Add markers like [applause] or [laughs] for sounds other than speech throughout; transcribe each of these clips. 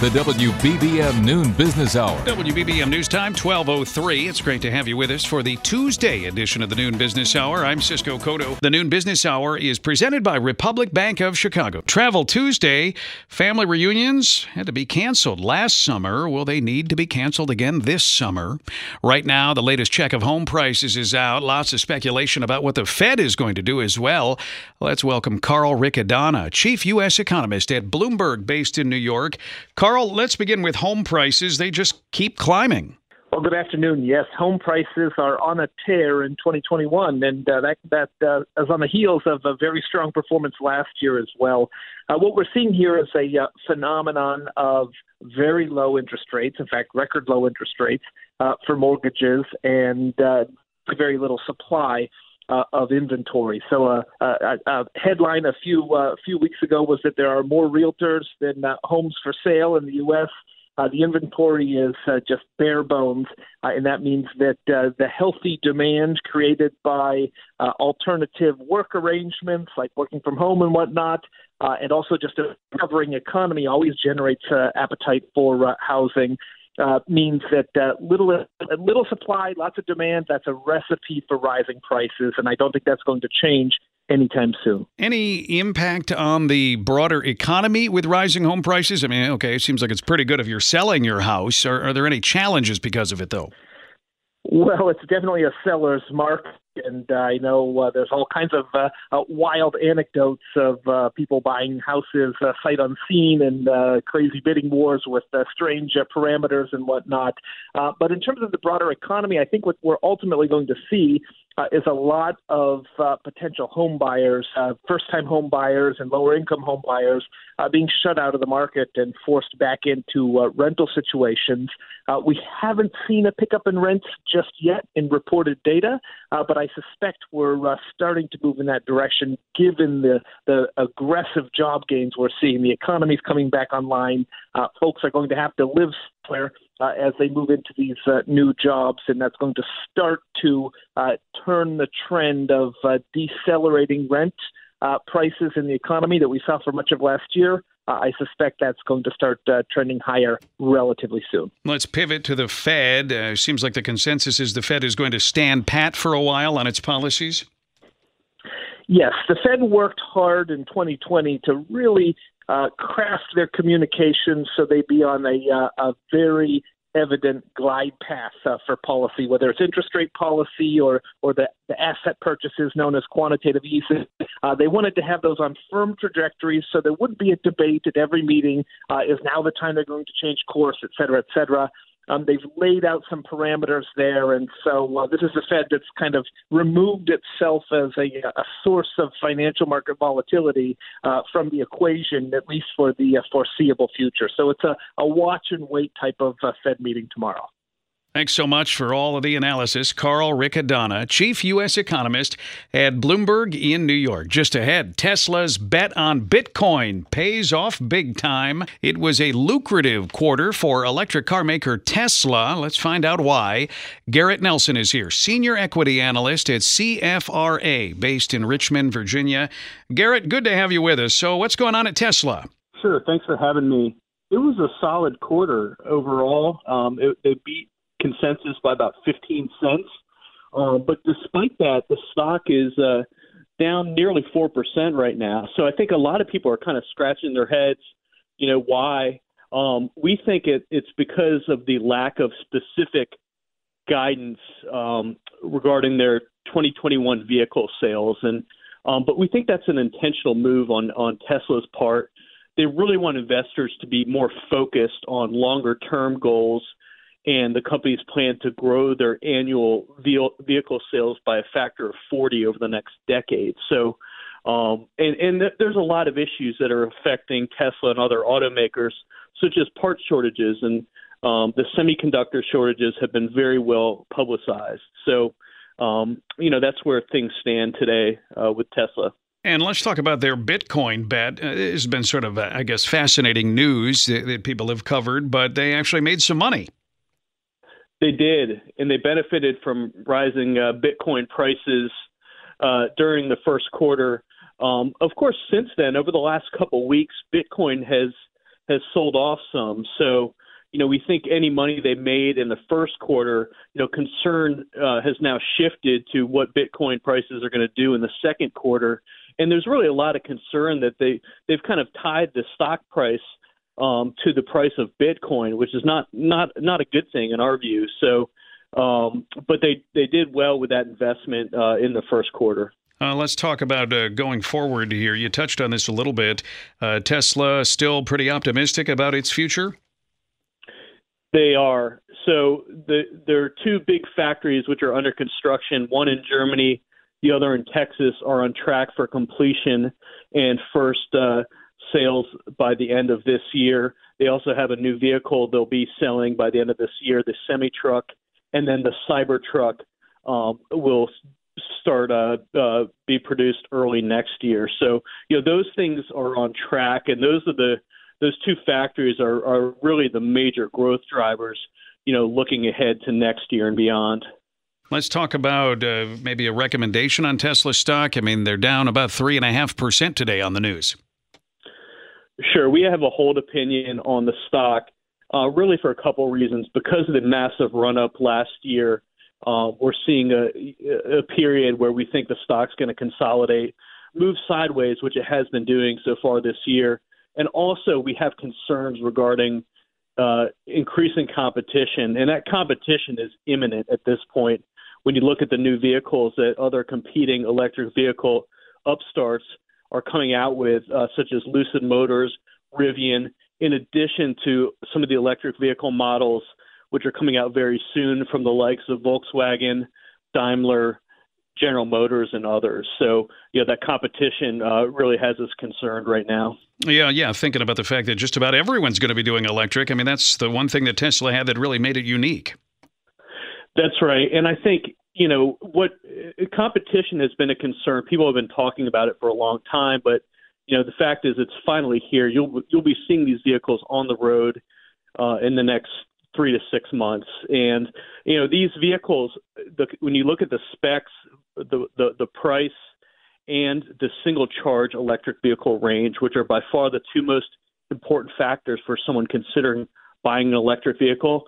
the WBBM Noon Business Hour. WBBM News Time, 1203. It's great to have you with us for the Tuesday edition of the Noon Business Hour. I'm Cisco Cotto. The Noon Business Hour is presented by Republic Bank of Chicago. Travel Tuesday, family reunions had to be canceled last summer. Will they need to be canceled again this summer? Right now, the latest check of home prices is out. Lots of speculation about what the Fed is going to do as well. Let's welcome Carl Riccadonna, Chief U.S. Economist at Bloomberg, based in New York. Carl, let's begin with home prices. They just keep climbing. Well, good afternoon. Yes, home prices are on a tear in 2021, and uh, that that uh, is on the heels of a very strong performance last year as well. Uh, what we're seeing here is a uh, phenomenon of very low interest rates, in fact, record low interest rates uh, for mortgages, and uh, very little supply uh, of inventory. So uh, a, a, headline a few uh, few weeks ago was that there are more realtors than uh, homes for sale in the U.S. Uh, the inventory is uh, just bare bones, uh, and that means that uh, the healthy demand created by uh, alternative work arrangements, like working from home and whatnot, uh, and also just a recovering economy, always generates uh, appetite for uh, housing uh, means that uh, little uh, little supply, lots of demand. That's a recipe for rising prices, and I don't think that's going to change anytime soon. Any impact on the broader economy with rising home prices? I mean, okay, it seems like it's pretty good if you're selling your house. Are, are there any challenges because of it, though? Well, it's definitely a seller's market and uh, I know uh, there's all kinds of uh, uh, wild anecdotes of uh, people buying houses uh, sight unseen and uh, crazy bidding wars with uh, strange uh, parameters and whatnot. Uh, but in terms of the broader economy, I think what we're ultimately going to see uh, is a lot of uh, potential home buyers, uh, first time home buyers, and lower income home buyers uh, being shut out of the market and forced back into uh, rental situations. Uh, we haven't seen a pickup in rents just yet in reported data, but I suspect we're starting to move in that direction given the, the aggressive job gains we're seeing. The economy's coming back online. Folks are going to have to live somewhere uh, as they move into these uh, new jobs, and that's going to start to uh, turn the trend of uh, decelerating rent uh, prices in the economy that we saw for much of last year. Uh, I suspect that's going to start trending higher relatively soon. Let's pivot to the Fed. seems like the consensus is the Fed is going to stand pat for a while on its policies. Yes, the Fed worked hard in 2020 to really uh, craft their communications so they be on a, uh, a very evident glide path uh, for policy, whether it's interest rate policy or or the, the asset purchases known as quantitative easing. Uh, they wanted to have those on firm trajectories so there wouldn't be a debate at every meeting. Uh, is now the time they're going to change course, et cetera, et cetera. Um, they've laid out some parameters there, and so uh, this is a Fed that's kind of removed itself as a, a source of financial market volatility uh, from the equation, at least for the foreseeable future. So it's a, a watch and wait type of uh, Fed meeting tomorrow. Thanks so much for all of the analysis. Carl Riccadonna, chief U.S. economist at Bloomberg in New York. Just ahead, Tesla's bet on Bitcoin pays off big time. It was a lucrative quarter for electric car maker Tesla. Let's find out why. Garrett Nelson is here, senior equity analyst at CFRA, based in Richmond, Virginia. Garrett, good to have you with us. So, what's going on at Tesla? Sure. Thanks for having me. It was a solid quarter overall. Um, it, it beat consensus by about 15 cents. Uh, but despite that, the stock is uh, down nearly 4% right now. So I think a lot of people are kind of scratching their heads, you know, why. Um, we think it, it's because of the lack of specific guidance um, regarding their 2021 vehicle sales, and um, but we think that's an intentional move on on Tesla's part. They really want investors to be more focused on longer term goals and the company's plan to grow their annual vehicle sales by a factor of 40 over the next decade. So, um, and, and there's a lot of issues that are affecting Tesla and other automakers, such as part shortages and um, the semiconductor shortages have been very well publicized. So, um, you know, that's where things stand today uh, with Tesla. And let's talk about their Bitcoin bet. Uh, it's been sort of, uh, I guess, fascinating news that, that people have covered, but they actually made some money. They did, and they benefited from rising uh, Bitcoin prices uh, during the first quarter. Um, of course, since then, over the last couple weeks, Bitcoin has has sold off some. So, you know, we think any money they made in the first quarter, you know, concern uh, has now shifted to what Bitcoin prices are going to do in the second quarter. And there's really a lot of concern that they they've kind of tied the stock price um, to the price of Bitcoin, which is not not not a good thing in our view. So, um, but they they did well with that investment uh, in the first quarter. Uh, let's talk about uh, going forward here. You touched on this a little bit. Uh, Tesla still pretty optimistic about its future. They are. So the, there are two big factories which are under construction. One in Germany, the other in Texas, are on track for completion and first uh, sales by the end of this year. They also have a new vehicle they'll be selling by the end of this year, the semi truck, and then the Cybertruck um, will start uh, uh, be produced early next year. So you know those things are on track, and those are the those two factories are, are really the major growth drivers. You know, looking ahead to next year and beyond. Let's talk about uh, maybe a recommendation on Tesla stock. I mean, they're down about three and a half percent today on the news. Sure, we have a hold opinion on the stock, uh, really for a couple reasons. Because of the massive run up last year, uh, we're seeing a, a period where we think the stock's going to consolidate, move sideways, which it has been doing so far this year. And also, we have concerns regarding uh, increasing competition, and that competition is imminent at this point. When you look at the new vehicles that other competing electric vehicle upstarts are coming out with, uh, such as Lucid Motors, Rivian, in addition to some of the electric vehicle models which are coming out very soon from the likes of Volkswagen, Daimler, General Motors, and others. So, yeah, that competition uh, really has us concerned right now. Yeah, yeah. Thinking about the fact that just about everyone's going to be doing electric. I mean, that's the one thing that Tesla had that really made it unique. That's right. And I think you know what competition has been a concern. People have been talking about it for a long time, but you know the fact is it's finally here. You'll you'll be seeing these vehicles on the road uh, in the next three to six months, and you know these vehicles. The, when you look at the specs, the the, the price, and the single charge electric vehicle range, which are by far the two most important factors for someone considering buying an electric vehicle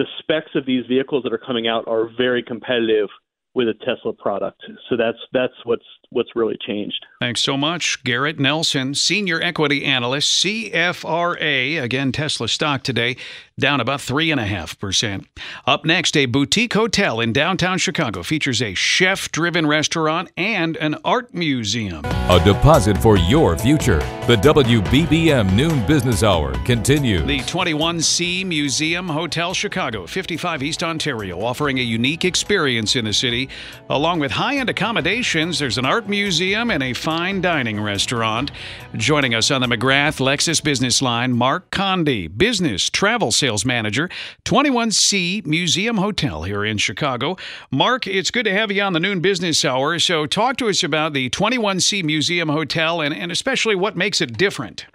the specs of these vehicles that are coming out are very competitive with a Tesla product. So that's that's what's what's really changed. Thanks so much, Garrett Nelson, senior equity analyst, CFRA. Again, Tesla stock today down about three and a half percent. Up next, a boutique hotel in downtown Chicago features a chef-driven restaurant and an art museum. A deposit for your future. The WBBM Noon Business Hour continues. The 21C Museum Hotel Chicago, 55 East Ontario, offering a unique experience in the city. Along with high end accommodations, there's an art museum and a fine dining restaurant. Joining us on the McGrath Lexus Business Line, Mark Condy, Business Travel Sales Manager, 21C Museum Hotel here in Chicago. Mark, it's good to have you on the Noon Business Hour. So, talk to us about the 21C Museum Hotel and, and especially what makes it different?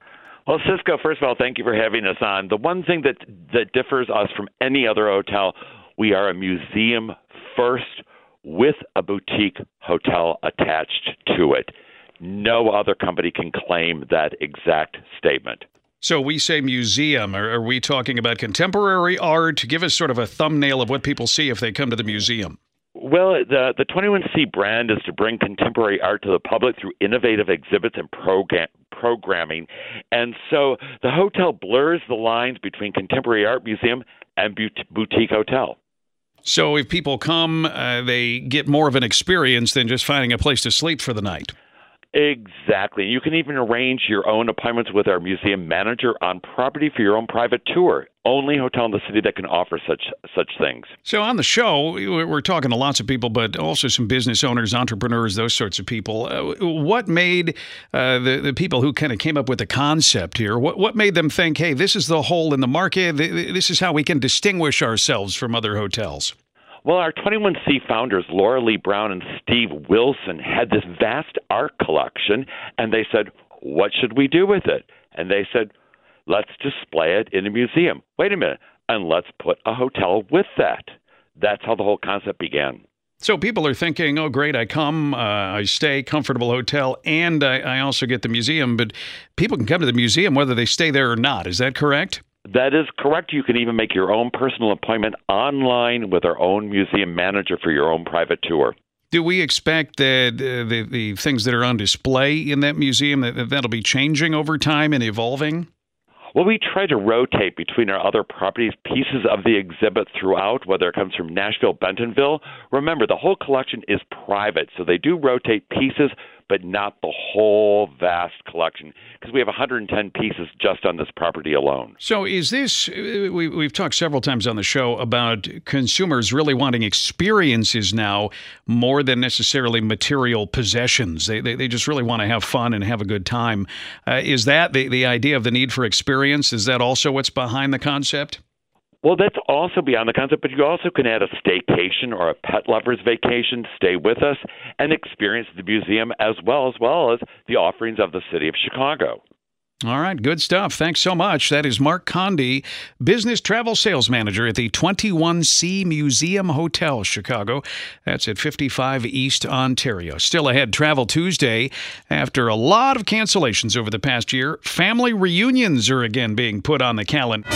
Well, Cisco, first of all, thank you for having us on. The one thing that that differs us from any other hotel, we are a museum first with a boutique hotel attached to it. No other company can claim that exact statement. So we say museum. Are, are we talking about contemporary art? Give us sort of a thumbnail of what people see if they come to the museum. Well, the the 21C brand is to bring contemporary art to the public through innovative exhibits and program, programming. And so the hotel blurs the lines between contemporary art museum and boutique hotel. So if people come, uh, they get more of an experience than just finding a place to sleep for the night. Exactly. You can even arrange your own appointments with our museum manager on property for your own private tour. Only hotel in the city that can offer such such things. So on the show, we're talking to lots of people, but also some business owners, entrepreneurs, those sorts of people. Uh, what made uh, the the people who kind of came up with the concept here? What what made them think, hey, this is the hole in the market. This is how we can distinguish ourselves from other hotels. Well, our 21C founders, Laura Lee Brown and Steve Wilson, had this vast art collection, and they said, What should we do with it? And they said, Let's display it in a museum. Wait a minute, and let's put a hotel with that. That's how the whole concept began. So people are thinking, oh, great, I come, uh, I stay, comfortable hotel, and I, I also get the museum. But people can come to the museum whether they stay there or not. Is that correct? That is correct. You can even make your own personal appointment online with our own museum manager for your own private tour. Do we expect that uh, the, the things that are on display in that museum that that'll be changing over time and evolving? Well, we try to rotate between our other properties pieces of the exhibit throughout, whether it comes from Nashville, Bentonville. Remember, the whole collection is private, so they do rotate pieces but not the whole vast collection because we have 110 pieces just on this property alone. So, is this, we, we've talked several times on the show about consumers really wanting experiences now more than necessarily material possessions. They, they, they just really want to have fun and have a good time. Uh, is that the, the idea of the need for experience? Is that also what's behind the concept? Well, that's also beyond the concept, but you also can add a staycation or a pet lover's vacation, stay with us, and experience the museum as well as well as the offerings of the city of Chicago. All right, good stuff. Thanks so much. That is Mark Condy, Business Travel Sales Manager at the 21C Museum Hotel, Chicago. That's at 55 East Ontario. Still ahead, Travel Tuesday. After a lot of cancellations over the past year, family reunions are again being put on the calendar.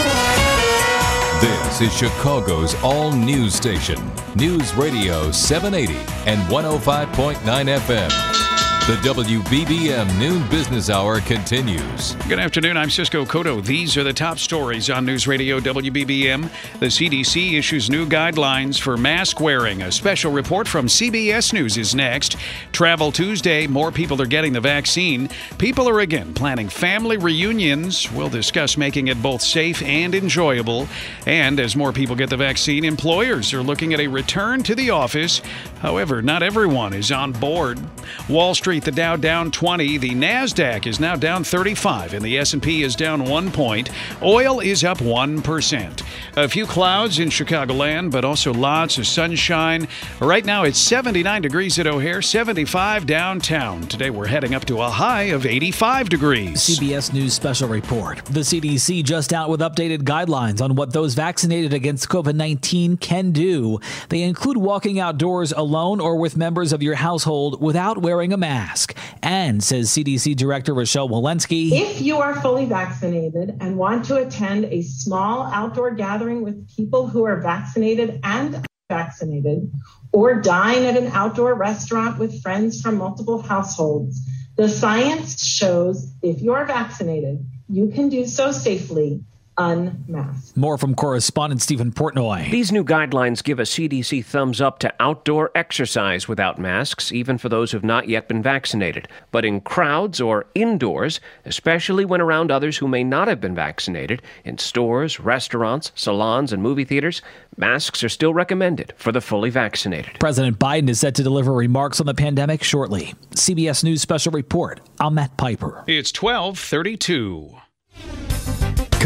This is Chicago's all news station, News Radio 780 and 105.9 FM. The WBBM Noon Business Hour continues. Good afternoon. I'm Cisco Cotto. These are the top stories on News Radio WBBM. The CDC issues new guidelines for mask wearing. A special report from CBS News is next. Travel Tuesday. More people are getting the vaccine. People are again planning family reunions. We'll discuss making it both safe and enjoyable. And as more people get the vaccine, employers are looking at a return to the office. However, not everyone is on board. Wall Street the Dow down 20, the Nasdaq is now down 35 and the S&P is down 1 point. Oil is up 1%. A few clouds in Chicagoland, but also lots of sunshine. Right now it's 79 degrees at O'Hare, 75 downtown. Today we're heading up to a high of 85 degrees. CBS News special report. The CDC just out with updated guidelines on what those vaccinated against COVID-19 can do. They include walking outdoors alone or with members of your household without wearing a mask mask. And, says CDC Director Rochelle Walensky, if you are fully vaccinated and want to attend a small outdoor gathering with people who are vaccinated and vaccinated, or dine at an outdoor restaurant with friends from multiple households, the science shows if you are vaccinated, you can do so safely unmasked. More from correspondent Stephen Portnoy. These new guidelines give a CDC thumbs up to outdoor exercise without masks, even for those who've not yet been vaccinated. But in crowds or indoors, especially when around others who may not have been vaccinated, in stores, restaurants, salons, and movie theaters, masks are still recommended for the fully vaccinated. President Biden is set to deliver remarks on the pandemic shortly. CBS News Special Report. I'm Matt Piper. It's 1232.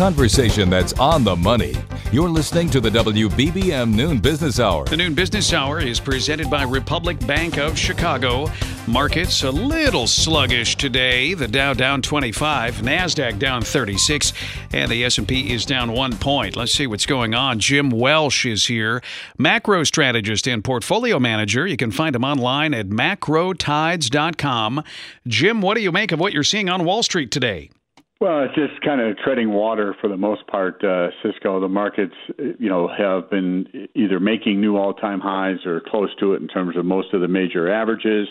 Conversation that's on the money. You're listening to the WBBM Noon Business Hour. The Noon Business Hour is presented by Republic Bank of Chicago. Markets a little sluggish today. The Dow down 25, Nasdaq down 36, and the S&P is down 1 point. Let's see what's going on. Jim Welsh is here, macro strategist and portfolio manager. You can find him online at macrotides.com. Jim, what do you make of what you're seeing on Wall Street today? Well, it's just kind of treading water for the most part, uh, Cisco. The markets, you know, have been either making new all-time highs or close to it in terms of most of the major averages.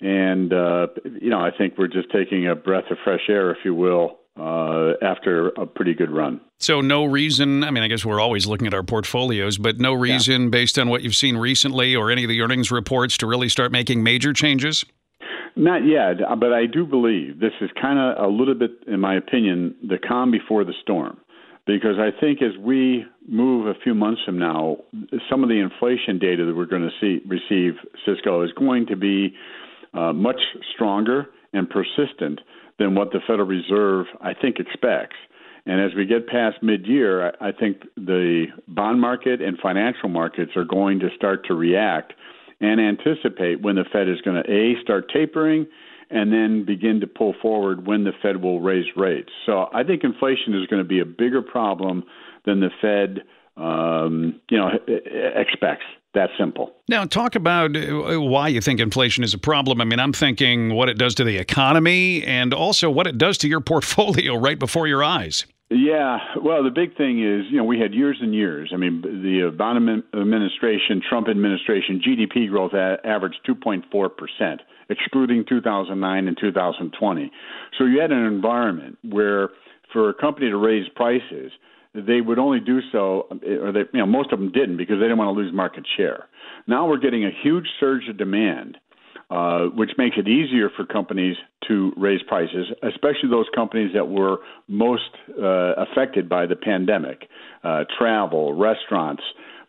And uh, you know, I think we're just taking a breath of fresh air, if you will, uh, after a pretty good run. So, no reason, I mean, I guess we're always looking at our portfolios, but no reason yeah. based on what you've seen recently or any of the earnings reports to really start making major changes? Not yet, but I do believe this is kind of a little bit, in my opinion, the calm before the storm. Because I think as we move a few months from now, some of the inflation data that we're going to see receive, Cisco, is going to be uh, much stronger and persistent than what the Federal Reserve, I think, expects. And as we get past mid-year, I think the bond market and financial markets are going to start to react and anticipate when the Fed is going to a start tapering and then begin to pull forward when the Fed will raise rates. So I think inflation is going to be a bigger problem than the Fed, um, you know, expects that simple. Now, talk about uh, why you think inflation is a problem. I mean, I'm thinking what it does to the economy and also what it does to your [laughs] portfolio right before your eyes. Yeah, well, the big thing is, you know, we had years and years. I mean, the Obama administration, Trump administration, GDP growth averaged 2.4 percent, excluding 2009 and 2020. So you had an environment where, for a company to raise prices, they would only do so, or they, you know, most of them didn't because they didn't want to lose market share. Now we're getting a huge surge of demand, uh, which makes it easier for companies to raise prices, especially those companies that were most uh, affected by the pandemic, uh, travel, restaurants.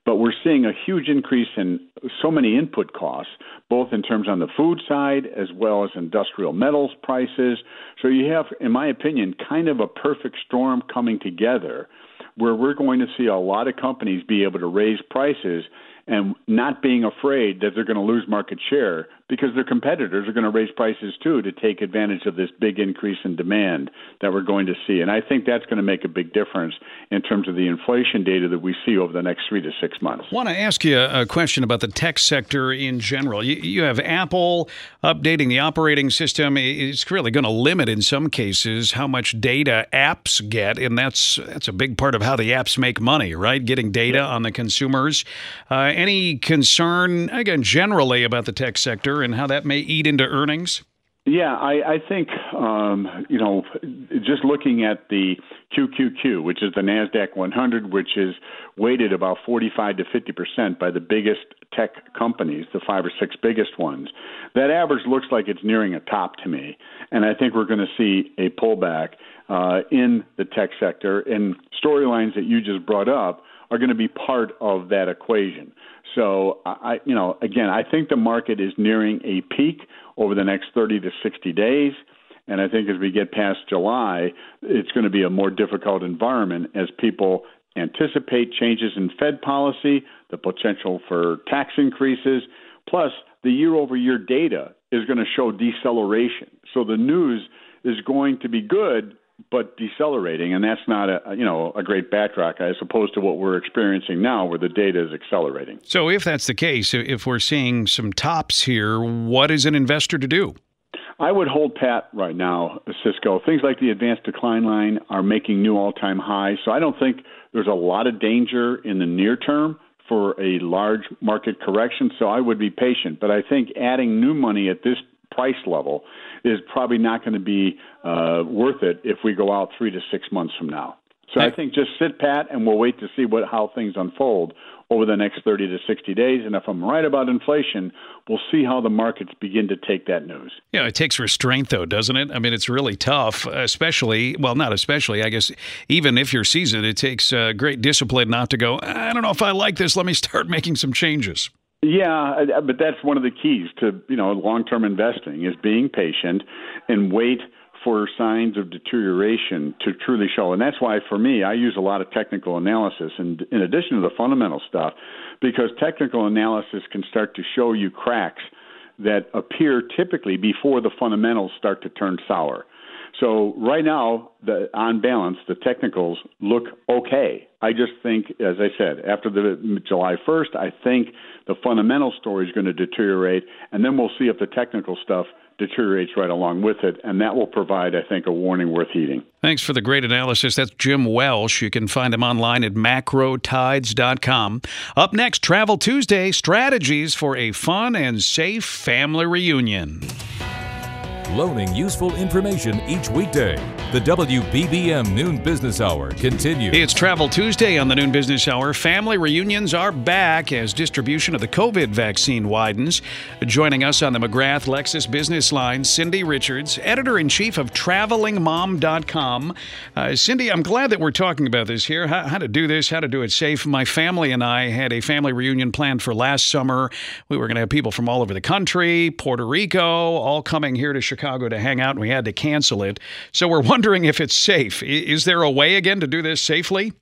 But we're seeing a huge increase in so many input costs, both in terms on the food side as well as industrial metals prices. So you have, in my opinion, kind of a perfect storm coming together where we're going to see a lot of companies be able to raise prices and not being afraid that they're going to lose market share because their competitors are going to raise prices too to take advantage of this big increase in demand that we're going to see. And I think that's going to make a big difference in terms of the inflation data that we see over the next three to six months. I want to ask you a question about the tech sector in general. You, you have Apple updating the operating system. It's really going to limit, in some cases, how much data apps get, and that's that's a big part of how the apps make money, right? Getting data on the consumers. Uh, any concern, again, generally about the tech sector and how that may eat into earnings? Yeah, I, I think um, you know, just looking at the QQQ, which is the Nasdaq 100, which is weighted about 45 to 50 percent by the biggest tech companies, the five or six biggest ones. That average looks like it's nearing a top to me, and I think we're going to see a pullback uh, in the tech sector. And storylines that you just brought up are going to be part of that equation. So I, you know, again, I think the market is nearing a peak over the next 30 to 60 days. And I think as we get past July, it's going to be a more difficult environment as people anticipate changes in Fed policy, the potential for tax increases, plus the year over year data is going to show deceleration. So the news is going to be good, but decelerating, and that's not a you know a great backdrop as opposed to what we're experiencing now, where the data is accelerating. So, if that's the case, if we're seeing some tops here, what is an investor to do? I would hold pat right now, Cisco. Things like the advanced decline line are making new all-time highs, so I don't think there's a lot of danger in the near term for a large market correction. So I would be patient, but I think adding new money at this price level is probably not going to be uh, worth it if we go out three to six months from now. So I think just sit pat and we'll wait to see what how things unfold over the next 30 to 60 days. And if I'm right about inflation, we'll see how the markets begin to take that news. Yeah, it takes restraint, though, doesn't it? I mean, it's really tough, especially, well, not especially, I guess, even if you're seasoned, it takes uh, great discipline not to go, I don't know if I like this. Let me start [laughs] making some changes. Yeah, but that's one of the keys to you know long-term investing is being patient and wait for signs of deterioration to truly show. And that's why, for me, I use a lot of technical analysis, and in addition to the fundamental stuff, because technical analysis can start to show you cracks that appear typically before the fundamentals start to turn sour. So right now, the, on balance, the technicals look okay. I just think, as I said, after the July 1st, I think the fundamental story is going to deteriorate, and then we'll see if the technical stuff deteriorates right along with it, and that will provide, I think, a warning worth heeding. Thanks for the great analysis. That's Jim Welsh. You can find him online at macrotides.com. Up next, Travel Tuesday strategies for a fun and safe family reunion loaning useful information each weekday. The WBBM Noon Business Hour continues. It's Travel Tuesday on the Noon Business Hour. Family reunions are back as distribution of the COVID vaccine widens. Joining us on the McGrath Lexus Business Line, Cindy Richards, editor in chief of TravelingMom.com. Uh, Cindy, I'm glad that we're talking about this here how, how to do this, how to do it safe. My family and I had a family reunion planned for last summer. We were going to have people from all over the country, Puerto Rico, all coming here to Chicago to hang out, and we had to cancel it. So we're wondering if it's safe. Is there a way again to do this safely?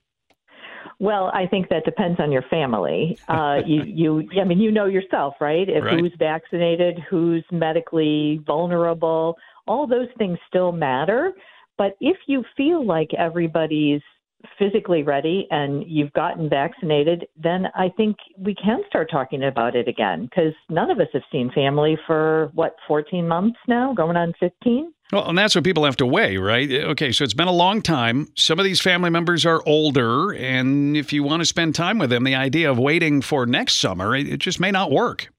Well, I think that depends on your family. [laughs] Uh, you, you, I mean, you know yourself, right? If Right. who's vaccinated, who's medically vulnerable, all those things still matter. But if you feel like everybody's physically ready and you've gotten vaccinated, then I think we can start talking about it again because none of us have seen family for what 14 months now, going on 15. Well, and that's what people have to weigh, right? Okay, so it's been a long time. Some of these family members are older, and if you want to spend time with them, the idea of waiting for next summer, it just may not work.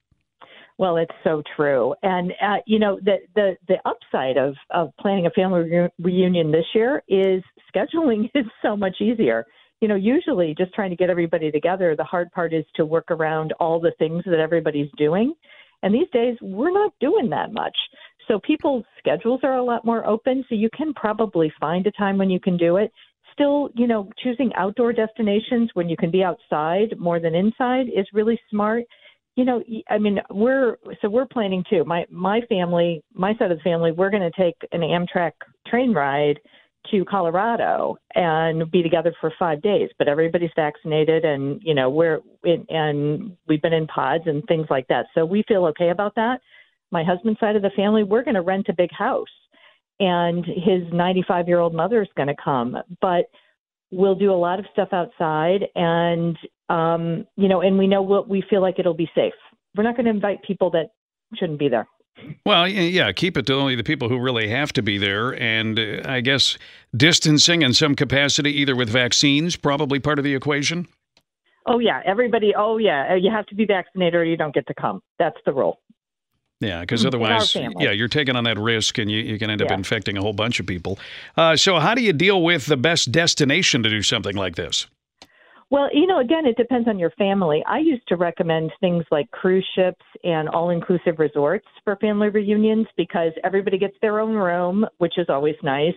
Well, it's so true, and uh, you know the the the upside of of planning a family reu- reunion this year is scheduling [laughs] is so much easier. You know, usually just trying to get everybody together, the hard part is to work around all the things that everybody's doing, and these days we're not doing that much. So people's schedules are a lot more open, so you can probably find a time when you can do it. Still, you know, choosing outdoor destinations when you can be outside more than inside is really smart you know i mean we're so we're planning too my my family my side of the family we're going to take an amtrak train ride to colorado and be together for five days but everybody's vaccinated and you know we're in, and we've been in pods and things like that. So we feel okay about that. My husband's side of the family we're going to rent a big house and his 95 year old mother is going to come but we'll do a lot of stuff outside and um you know and we know what we feel like it'll be safe. We're not going to invite people that shouldn't be there Well, yeah, keep it to only the people who really have to be there. And uh, I guess distancing in some capacity, either with vaccines, probably part of the equation. oh yeah everybody oh yeah you have to be vaccinated or you don't get to come that's the rule Yeah, because otherwise, yeah, you're taking on that risk and you, you can end up Yeah. infecting a whole bunch of people. Uh, so, how do you deal with the best destination to do something like this? Well, you know, again, it depends on your family. I used to recommend things like cruise ships and all inclusive resorts for family reunions because everybody gets their own room, which is always nice.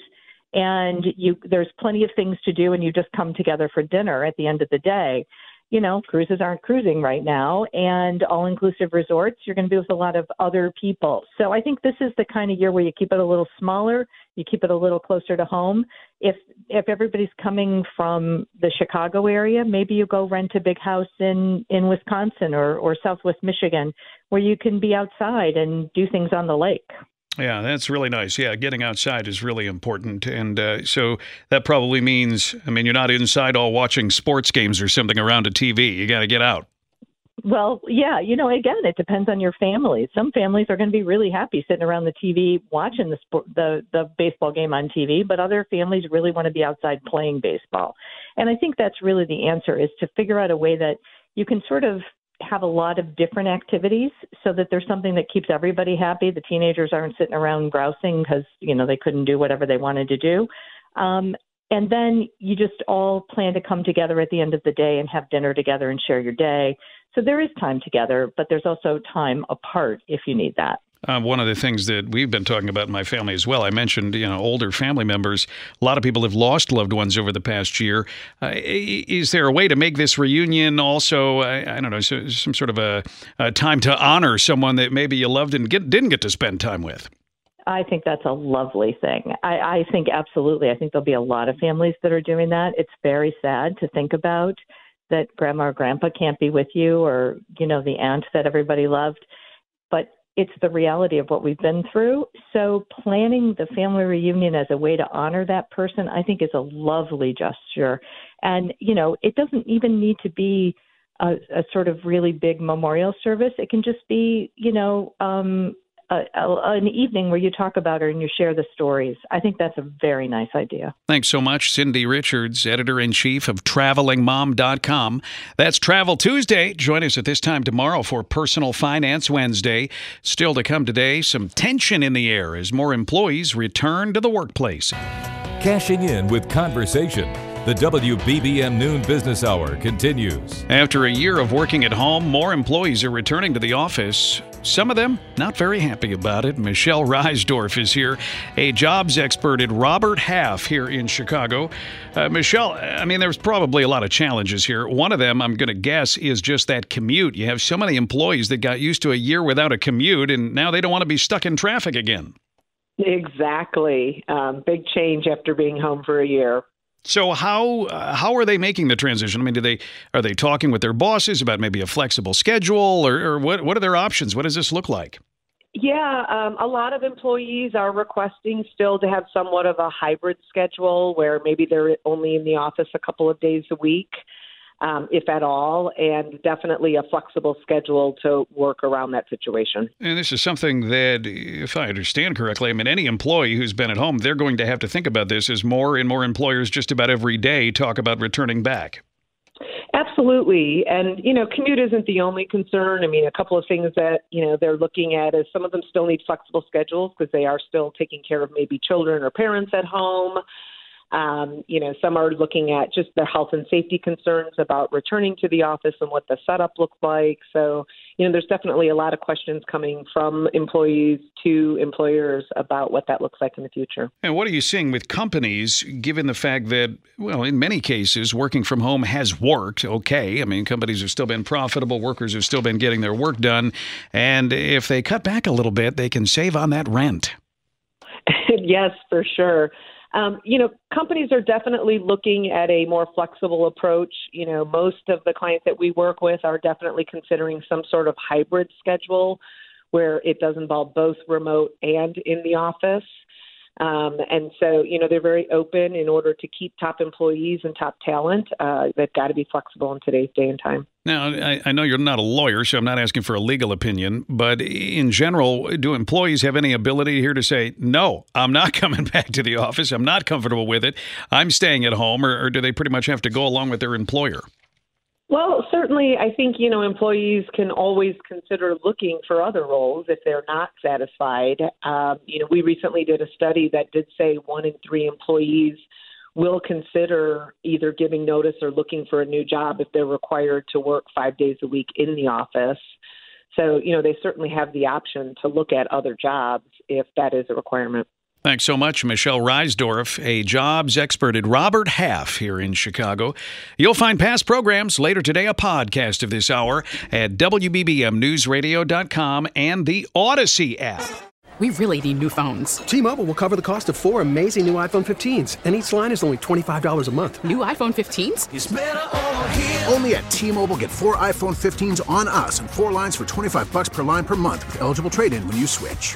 And you there's plenty of things to do and you just come together for dinner at the end of the day. You know, cruises aren't cruising right now and all inclusive resorts, you're going to be with a lot of other people. So I think this is the kind of year where you keep it a little smaller, you keep it a little closer to home if if everybody's coming from the Chicago area, maybe you go rent a big house in in Wisconsin or or Southwest Michigan where you can be outside and do things on the lake. Yeah, that's really nice. Yeah, getting outside is really important. And uh, so that probably means, I mean, you're not inside all watching sports games or something around a TV. You got to get out. Well, yeah, you know, again, it depends on your family. Some families are going to be really happy sitting around the TV watching the sport, the the baseball game on TV, but other families really want to be outside playing baseball. And I think that's really the answer is to figure out a way that you can sort of have a lot of different activities so that there's something that keeps everybody happy. The teenagers aren't sitting around grousing because, you know, they couldn't do whatever they wanted to do. Um, and then you just all plan to come together at the end of the day and have dinner together and share your day. So there is time together, but there's also time apart if you need that. Um, one of the things that we've been talking about in my family as well, I mentioned, you know, older family members. A lot of people have lost loved ones over the past year. Uh, is there a way to make this reunion also, I, I don't know, so, some sort of a, a time to honor someone that maybe you loved and get, didn't get to spend time with? I think that's a lovely thing. I, I think absolutely. I think there'll be a lot of families that are doing that. It's very sad to think about that grandma or grandpa can't be with you or, you know, the aunt that everybody loved. It's the reality of what we've been through. So planning the family reunion as a way to honor that person, I think is a lovely gesture. And, you know, it doesn't even need to be a, a sort of really big memorial service. It can just be, you know, um, a, a, an evening where you talk about her and you share the stories. I think that's a very nice idea. Thanks so much, Cindy Richards, editor in chief of TravelingMom.com. That's Travel Tuesday. Join us at this time tomorrow for Personal Finance Wednesday. Still to come today, some tension in the air as more employees return to the workplace. cashing in with conversation. The WBBM Noon Business Hour continues. After a year of working at home, more employees are returning to the office. Some of them not very happy about it. Michelle Reisdorf is here, a jobs expert at Robert Half here in Chicago. Uh, Michelle, I mean, there's probably a lot of challenges here. One of them, I'm going to guess, is just that commute. You have so many employees that got used to a year without a commute, and now they don't want to be stuck in traffic again. Exactly. Um, big change after being home for a year. So how uh, how are they making the transition? I mean, do they are they talking with their bosses about maybe a flexible schedule, or, or what what are their options? What does this look like? Yeah, um, a lot of employees are requesting still to have somewhat of a hybrid schedule where maybe they're only in the office a couple of days a week um, if at all, and definitely a flexible schedule to work around that situation. And this is something that, if I understand correctly, I mean, any employee who's been at home, they're going to have to think about this as more and more employers just about every day talk about returning back. Absolutely. And, you know, commute isn't the only concern. I mean, a couple of things that, you know, they're looking at is some of them still need flexible schedules because they are still taking care of maybe children or parents at home. Um, you know, some are looking at just the health and safety concerns about returning to the office and what the setup looks like. So, you know, there's definitely a lot of questions coming from employees to employers about what that looks like in the future. And what are you seeing with companies, given the fact that, well, in many cases, working from home has worked okay? I mean, companies have still been profitable, workers have still been getting their work done. And if they cut back a little bit, they can save on that rent. [laughs] yes, for sure. Um, you know, companies are definitely looking at a more flexible approach. You know, most of the clients that we work with are definitely considering some sort of hybrid schedule where it does involve both remote and in the office. Um, and so, you know, they're very open in order to keep top employees and top talent. Uh, they've got to be flexible in today's day and time. Now, I, I, know you're not a lawyer, so I'm not asking for a legal opinion, but in general, do employees have any ability here to say, no, I'm not [laughs] coming back to the office. I'm not comfortable with it. I'm staying at home, or, or do they pretty much have to go along with their employer? Well, certainly, I think you know employees can always consider looking for other roles if they're not satisfied. Um, you know, we recently did a study that did say one in three employees will consider either giving notice or looking for a new job if they're required to work five days a week in the office. So, you know, they certainly have the option to look at other jobs if that is a requirement. Thanks so much, Michelle Reisdorf, a jobs expert at Robert Half here in Chicago. You'll find past programs later today, a podcast of this hour at WBBMNewsRadio.com and the Audacy app. We really need new phones. T Mobile will cover the cost of four amazing new iPhone 15s, and each line is only $25 a month. New iPhone 15s? Only at T Mobile get four iPhone 15s on us and four lines for 25 bucks per line per month with eligible trade in when you switch.